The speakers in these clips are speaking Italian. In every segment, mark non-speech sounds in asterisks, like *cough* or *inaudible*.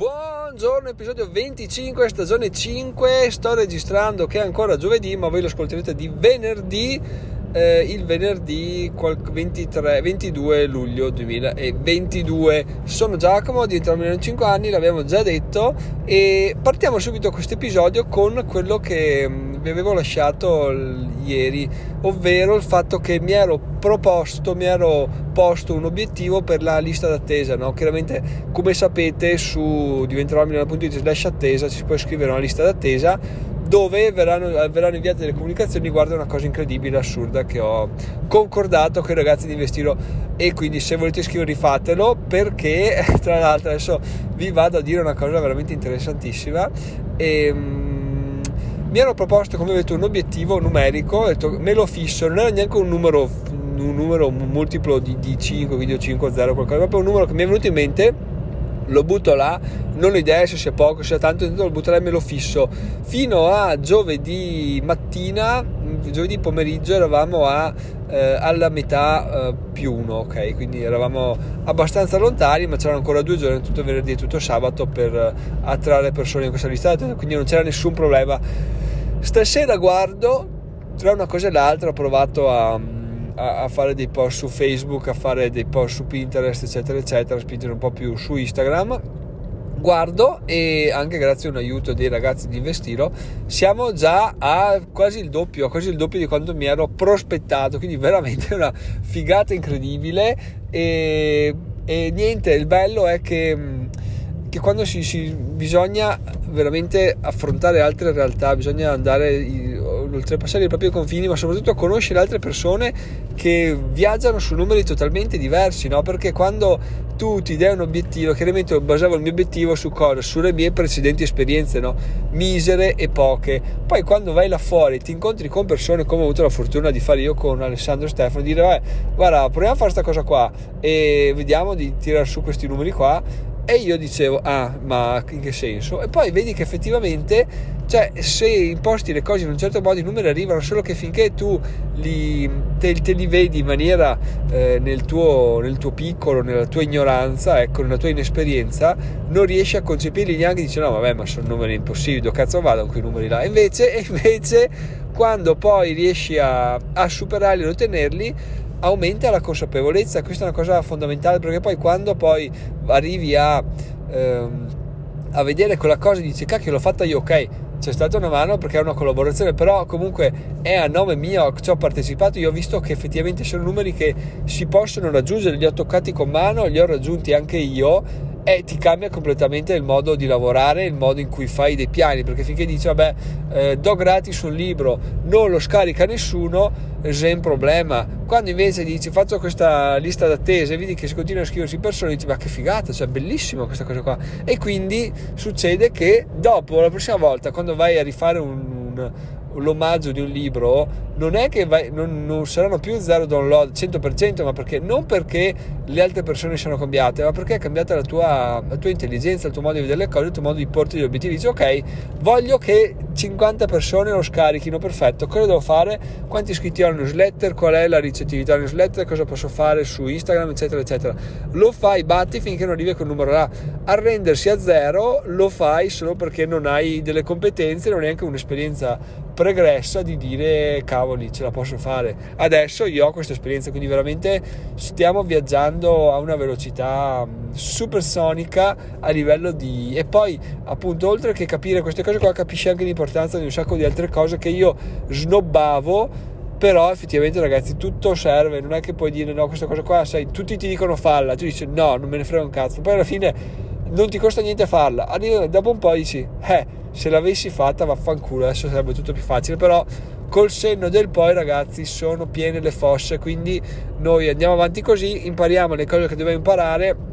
Buongiorno, episodio 25, stagione 5. Sto registrando che è ancora giovedì, ma voi lo ascolterete di venerdì eh, il venerdì 23, 22 luglio 2022. Sono Giacomo, diventerò 5 anni, l'abbiamo già detto e partiamo subito questo episodio con quello che mm, vi avevo lasciato ieri, ovvero il fatto che mi ero proposto, mi ero posto un obiettivo per la lista d'attesa, no? chiaramente come sapete su diventerò slash attesa si può iscrivere a una lista d'attesa dove verranno, verranno, inviate delle comunicazioni riguardo una cosa incredibile, assurda che ho concordato con i ragazzi di Investiro e quindi se volete iscrivervi fatelo perché *laughs* tra l'altro adesso vi vado a dire una cosa veramente interessantissima e, um, mi hanno proposto come vedete un obiettivo numerico, ho detto me lo fisso, non era neanche un numero, un numero multiplo di, di 5, video 5, 0, qualcosa, proprio un numero che mi è venuto in mente lo butto là, non ho idea se sia poco, sia tanto, lo butterei e me lo fisso. Fino a giovedì mattina, giovedì pomeriggio eravamo a, eh, alla metà eh, più uno, ok? Quindi eravamo abbastanza lontani, ma c'erano ancora due giorni, tutto venerdì e tutto sabato per attrarre persone in questa lista, quindi non c'era nessun problema. Stasera guardo, tra una cosa e l'altra ho provato a a, a, fare dei post su Facebook, a fare dei post su Pinterest, eccetera, eccetera, a spingere un po' più su Instagram. Guardo e anche grazie a un aiuto dei ragazzi di Investiro siamo già a quasi il doppio, quasi il doppio di quanto mi ero prospettato, quindi veramente una figata incredibile e, e niente, il bello è che, che quando si, si bisogna veramente affrontare altre realtà, bisogna andare oltrepassare i propri confini, ma soprattutto conoscere altre persone che viaggiano su numeri totalmente diversi, no? Perché quando tu ti dai un obiettivo, chiaramente basavo il mio obiettivo su cosa? Sulle mie precedenti esperienze, no? Misere e poche. Poi quando vai là fuori ti incontri con persone come ho avuto la fortuna di fare io con Alessandro Stefano, dire "Vabbè, guarda, proviamo a fare questa cosa qua e vediamo di tirare su questi numeri qua e io dicevo, ah, ma in che senso? E poi vedi che effettivamente, cioè, se imposti le cose in un certo modo, i numeri arrivano, solo che finché tu li, te, te li vedi in maniera eh, nel, tuo, nel, tuo, piccolo, nella tua ignoranza, ecco, nella tua inesperienza, non riesci a concepirli neanche, dici, no, vabbè, ma sono numeri impossibili, dove cazzo vado con quei numeri là? Invece, invece quando poi riesci a, a superarli e ottenerli, aumenta la consapevolezza, questa è una cosa fondamentale perché poi quando poi arrivi a, ehm, a vedere quella cosa e dici cacchio l'ho fatta io, ok, c'è stata una mano perché è una collaborazione, però comunque è a nome mio, ci ho partecipato, io ho visto che effettivamente sono numeri che si possono raggiungere, li ho toccati con mano, li ho raggiunti anche io e ti cambia completamente il modo di lavorare, il modo in cui fai dei piani, perché finché dici vabbè eh, do gratis un libro, non lo scarica nessuno, c'è un problema. Quando invece dici faccio questa lista d'attesa e vedi che si continua a scriversi persone, dici ma che figata, cioè bellissima questa cosa qua. E quindi succede che dopo, la prossima volta, quando vai a rifare un, un l'omaggio di un libro non è che vai, non, non, saranno più zero download 100% ma perché non perché le altre persone siano cambiate ma perché è cambiata la tua, la tua intelligenza il tuo modo di vedere le cose il tuo modo di porti gli obiettivi. Dici ok voglio che 50 persone lo scarichino perfetto. Cosa devo fare? Quanti iscritti ho alla newsletter? Qual è la ricettività della newsletter? Cosa posso fare su Instagram? Eccetera eccetera. Lo fai batti finché non arrivi a quel numero là. Arrendersi a zero lo fai solo perché non hai delle competenze non hai neanche un'esperienza pregressa di dire cavoli ce la posso fare adesso io ho questa esperienza quindi veramente stiamo viaggiando a una velocità mm, supersonica a livello di e poi appunto oltre che capire queste cose qua capisci anche l'importanza di un sacco di altre cose che io snobbavo però effettivamente ragazzi tutto serve. Non è che puoi dire no questa cosa qua sai tutti ti dicono falla tu dici no non me ne frega un cazzo poi alla fine non ti costa niente farla. Arriva dopo un po' dici eh se l'avessi fatta vaffanculo adesso sarebbe tutto più facile però col senno del poi ragazzi sono piene le fosse quindi noi andiamo avanti così impariamo le cose che dobbiamo imparare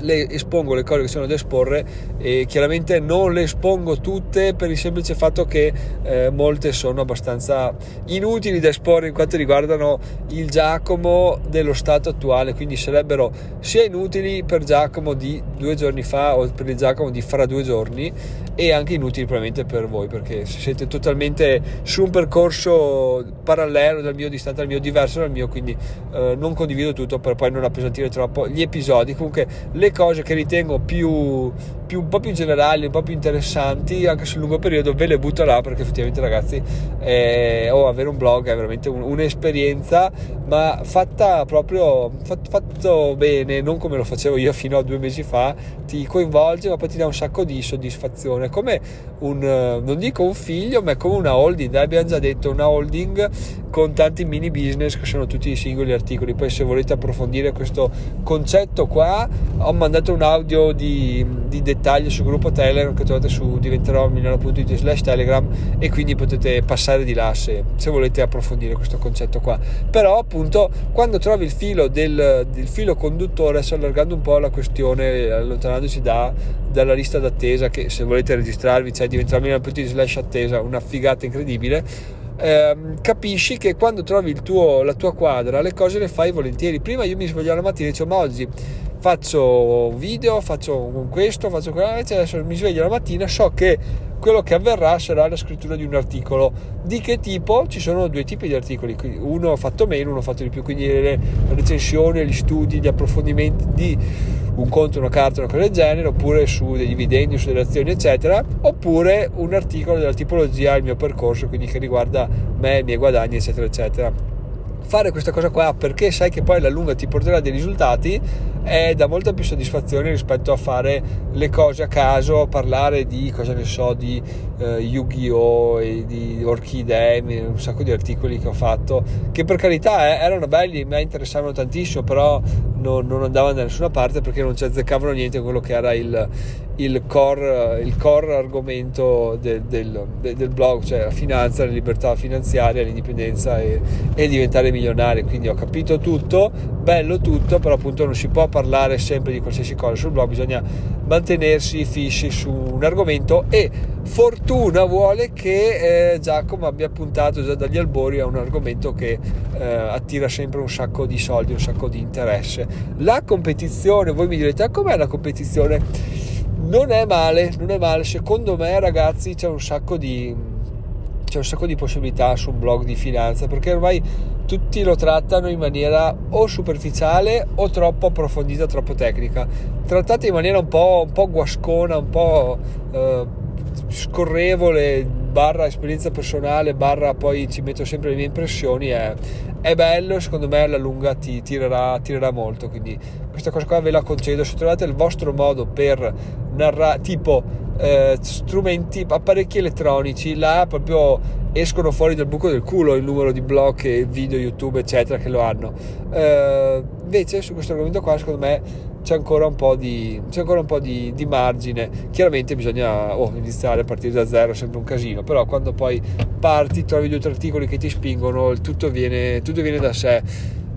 le espongo le cose che sono da esporre e chiaramente non le espongo tutte per il semplice fatto che eh, molte sono abbastanza inutili da esporre in quanto riguardano il Giacomo dello stato attuale quindi sarebbero sia inutili per Giacomo di due giorni fa o per il Giacomo di fra due giorni e anche inutili probabilmente per voi perché siete totalmente su un percorso parallelo dal mio, distante dal mio, diverso dal mio quindi eh, non condivido tutto per poi non appesantire troppo gli episodi. Comunque le cose che ritengo più più, un po' più generali, un po' più interessanti, anche sul lungo periodo, ve le butto là perché effettivamente ragazzi, eh, oh, avere un blog è veramente un, un'esperienza, ma fatta proprio, fatto, fatto bene, non come lo facevo io fino a due mesi fa, ti coinvolge ma poi ti dà un sacco di soddisfazione, come un, non dico un figlio, ma è come una holding, abbiamo già detto, una holding con tanti mini business che sono tutti i singoli articoli, poi se volete approfondire questo concetto qua, ho mandato un audio di, di dettaglio sul gruppo Telegram che trovate su diventerò.it slash Telegram e quindi potete passare di là se, se, volete approfondire questo concetto qua. Però appunto quando trovi il filo del, del filo conduttore, sto allargando un po' la questione, allontanandoci da, dalla lista d'attesa che se volete registrarvi c'è diventerò.it slash attesa, una figata incredibile ehm, capisci che quando trovi tuo, la tua quadra le cose le fai volentieri. Prima io mi svegliavo la mattina e dicevo ma oggi faccio video, faccio questo, faccio quello, adesso mi sveglio la mattina so che quello che avverrà sarà la scrittura di un articolo. Di che tipo? Ci sono due tipi di articoli, uno fatto meno, uno fatto di più, quindi le recensioni, gli studi, gli approfondimenti di un conto, una carta, una cosa del genere, oppure su dei dividendi, su delle azioni, eccetera, oppure un articolo della tipologia, il mio percorso, quindi che riguarda me, i miei guadagni, eccetera, eccetera fare questa cosa qua perché sai che poi alla lunga ti porterà dei risultati è da molta più soddisfazione rispetto a fare le cose a caso, parlare di cosa ne so, di uh, Yu-Gi-Oh! e di orchidee, un sacco di articoli che ho fatto, che per carità eh, erano belli, mi interessavano tantissimo, però non, non andavano da nessuna parte perché non ci azzeccavano niente quello che era il, il, core, il core argomento del, del, del, blog, cioè la finanza, la libertà finanziaria, l'indipendenza e, e diventare milionari. Quindi ho capito tutto, bello tutto, però appunto non si può parlare sempre di qualsiasi cosa sul blog, bisogna mantenersi fissi su un argomento e fortuna vuole che eh, Giacomo abbia puntato già dagli albori a un argomento che eh, attira sempre un sacco di soldi, un sacco di interesse. La competizione, voi mi direte, ah, com'è la competizione? Non è male, non è male, secondo me ragazzi c'è un sacco di un sacco di possibilità su un blog di finanza perché ormai tutti lo trattano in maniera o superficiale o troppo approfondita, troppo tecnica. Trattate in maniera un po', un po guascona, un po' eh, scorrevole, barra esperienza personale, barra poi ci metto sempre le mie impressioni, è, è bello secondo me alla lunga ti tirerà, tirerà molto. Quindi questa cosa qua ve la concedo. Se trovate il vostro modo per narrare, tipo eh, strumenti, apparecchi elettronici, là proprio escono fuori dal buco del culo il numero di blog e video YouTube eccetera che lo hanno. Eh, invece su questo argomento qua secondo me c'è ancora un po' di, un po di, di margine. Chiaramente bisogna oh, iniziare a partire da zero, è sempre un casino, però quando poi parti trovi due o tre articoli che ti spingono, tutto viene, tutto viene da sé.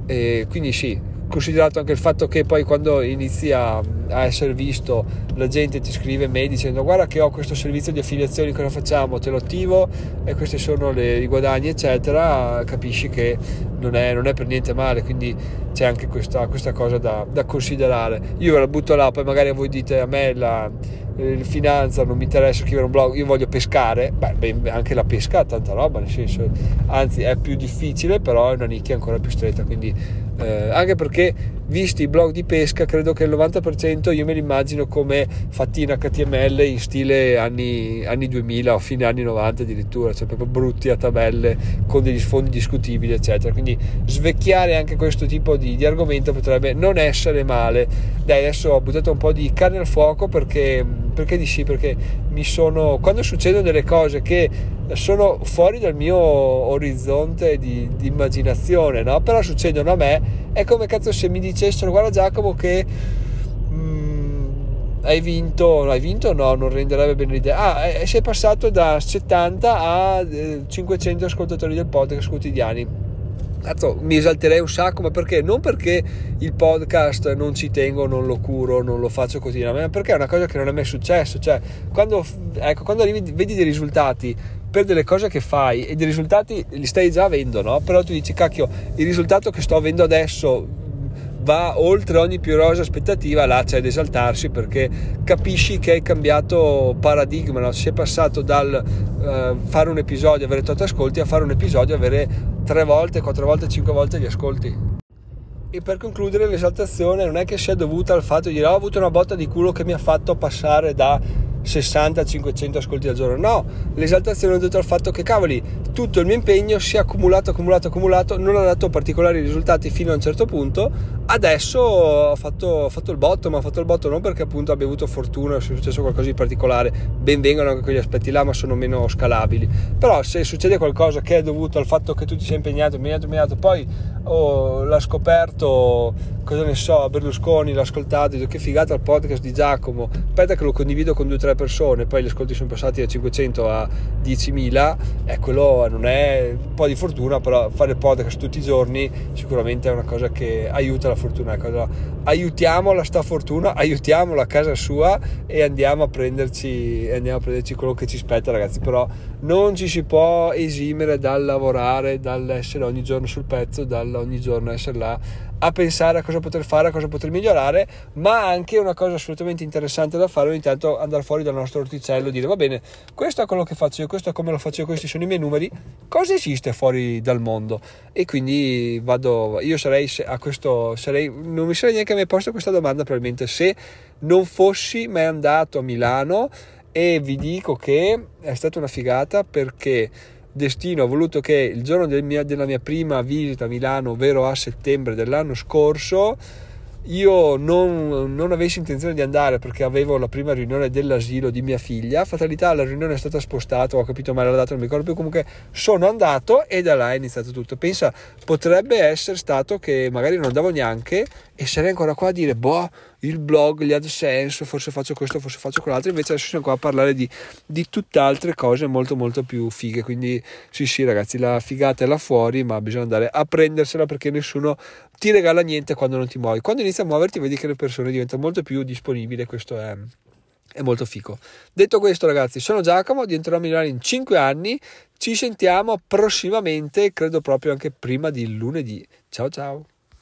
E quindi sì, considerato anche il fatto che poi quando inizi a, essere visto la gente ti scrive mail dicendo guarda che ho questo servizio di affiliazioni cosa facciamo? Te lo attivo? E questi sono le, i guadagni eccetera. Capisci che non è, non è, per niente male quindi c'è anche questa, questa cosa da, da, considerare. Io ve la butto là poi magari voi dite a me la, la finanza non mi interessa scrivere un blog io voglio pescare. Beh, anche la pesca ha tanta roba nel senso anzi è più difficile però è una nicchia ancora più stretta quindi eh, anche perché visti i blog di pesca credo che il 90% io me li immagino come fatti HTML in stile anni, anni 2000 o fine anni 90 addirittura cioè proprio brutti a tabelle con degli sfondi discutibili eccetera. Quindi svecchiare anche questo tipo di, di argomento potrebbe non essere male. Dai adesso ho buttato un po' di carne al fuoco perché perché di sì? Perché mi sono quando succedono delle cose che sono fuori dal mio orizzonte di, di immaginazione no? però succedono a me è come cazzo se mi dicessero guarda Giacomo che mm, hai vinto hai vinto no non renderebbe bene l'idea ah eh, sei passato da 70 a eh, 500 ascoltatori del podcast quotidiani Cazzo, mi esalterei un sacco, ma perché? Non perché il podcast non ci tengo, non lo curo, non lo faccio quotidianamente, ma perché è una cosa che non è mai successo. Cioè, quando, ecco, quando arrivi, vedi dei risultati per delle cose che fai e dei risultati li stai già avendo, no? Però tu dici, cacchio, il risultato che sto avendo adesso va oltre ogni più rosa aspettativa, là c'è da esaltarsi perché capisci che hai cambiato paradigma, no? è passato dal uh, fare un episodio, avere 8 ascolti, a fare un episodio, avere tre volte, quattro volte, cinque volte gli ascolti. e per concludere l'esaltazione non è che sia dovuta al fatto di dire ho avuto una botta di culo che mi ha fatto passare da 60-500 ascolti al giorno. No, l'esaltazione è dovuta al fatto che cavoli, tutto il mio impegno si è accumulato, accumulato, accumulato, non ha dato particolari risultati fino a un certo punto. Adesso ho fatto, ho fatto il botto, ma ho fatto il botto non perché appunto abbia avuto fortuna o sia successo qualcosa di particolare, ben vengano anche quegli aspetti là, ma sono meno scalabili. Però se succede qualcosa che è dovuto al fatto che tu ti sei impegnato, impegnato, impegnato, poi oh, l'ha scoperto, cosa ne so, Berlusconi, l'ha ascoltato, che figata il podcast di Giacomo, aspetta che lo condivido con due o tre persone, poi gli ascolti sono passati da 500 a 10.000, e quello non è un po' di fortuna, però fare podcast tutti i giorni sicuramente è una cosa che aiuta la fortuna. Ecco, aiutiamola sta fortuna, aiutiamola a casa sua e andiamo a prenderci, andiamo a prenderci quello che ci spetta, ragazzi. Però non ci si può esimere dal lavorare, dall'essere ogni giorno sul pezzo, dal ogni giorno essere là a pensare a cosa poter fare, a cosa poter migliorare, ma anche una cosa assolutamente interessante da fare ogni tanto andare fuori dal nostro orticello e dire va bene, questo è quello che faccio io, questo è come lo faccio io, questi sono i miei numeri, cosa esiste fuori dal mondo? E quindi vado, io sarei a questo, sarei, non mi sarei neanche mai posto questa domanda probabilmente se non fossi mai andato a Milano e vi dico che è stata una figata perché destino ha voluto che il giorno del mia, della mia prima visita a Milano, ovvero a settembre dell'anno scorso, io non, non, avessi intenzione di andare perché avevo la prima riunione dell'asilo di mia figlia. Fatalità, la riunione è stata spostata, ho capito male la data, non mi ricordo più. Comunque sono andato e da là è iniziato tutto. Pensa, potrebbe essere stato che magari non andavo neanche e sarei ancora qua a dire, boh, il blog, gli AdSense, forse faccio questo, forse faccio quell'altro. Invece adesso siamo qua a parlare di, di tutt'altre cose molto, molto più fighe. Quindi, sì, sì, ragazzi, la figata è là fuori, ma bisogna andare a prendersela perché nessuno ti regala niente quando non ti muovi. Quando inizi a muoverti, vedi che le persone diventano molto più disponibili. Questo è è molto fico. Detto questo, ragazzi, sono Giacomo, diventerò milionario in 5 anni. Ci sentiamo prossimamente, credo proprio anche prima di lunedì. Ciao ciao.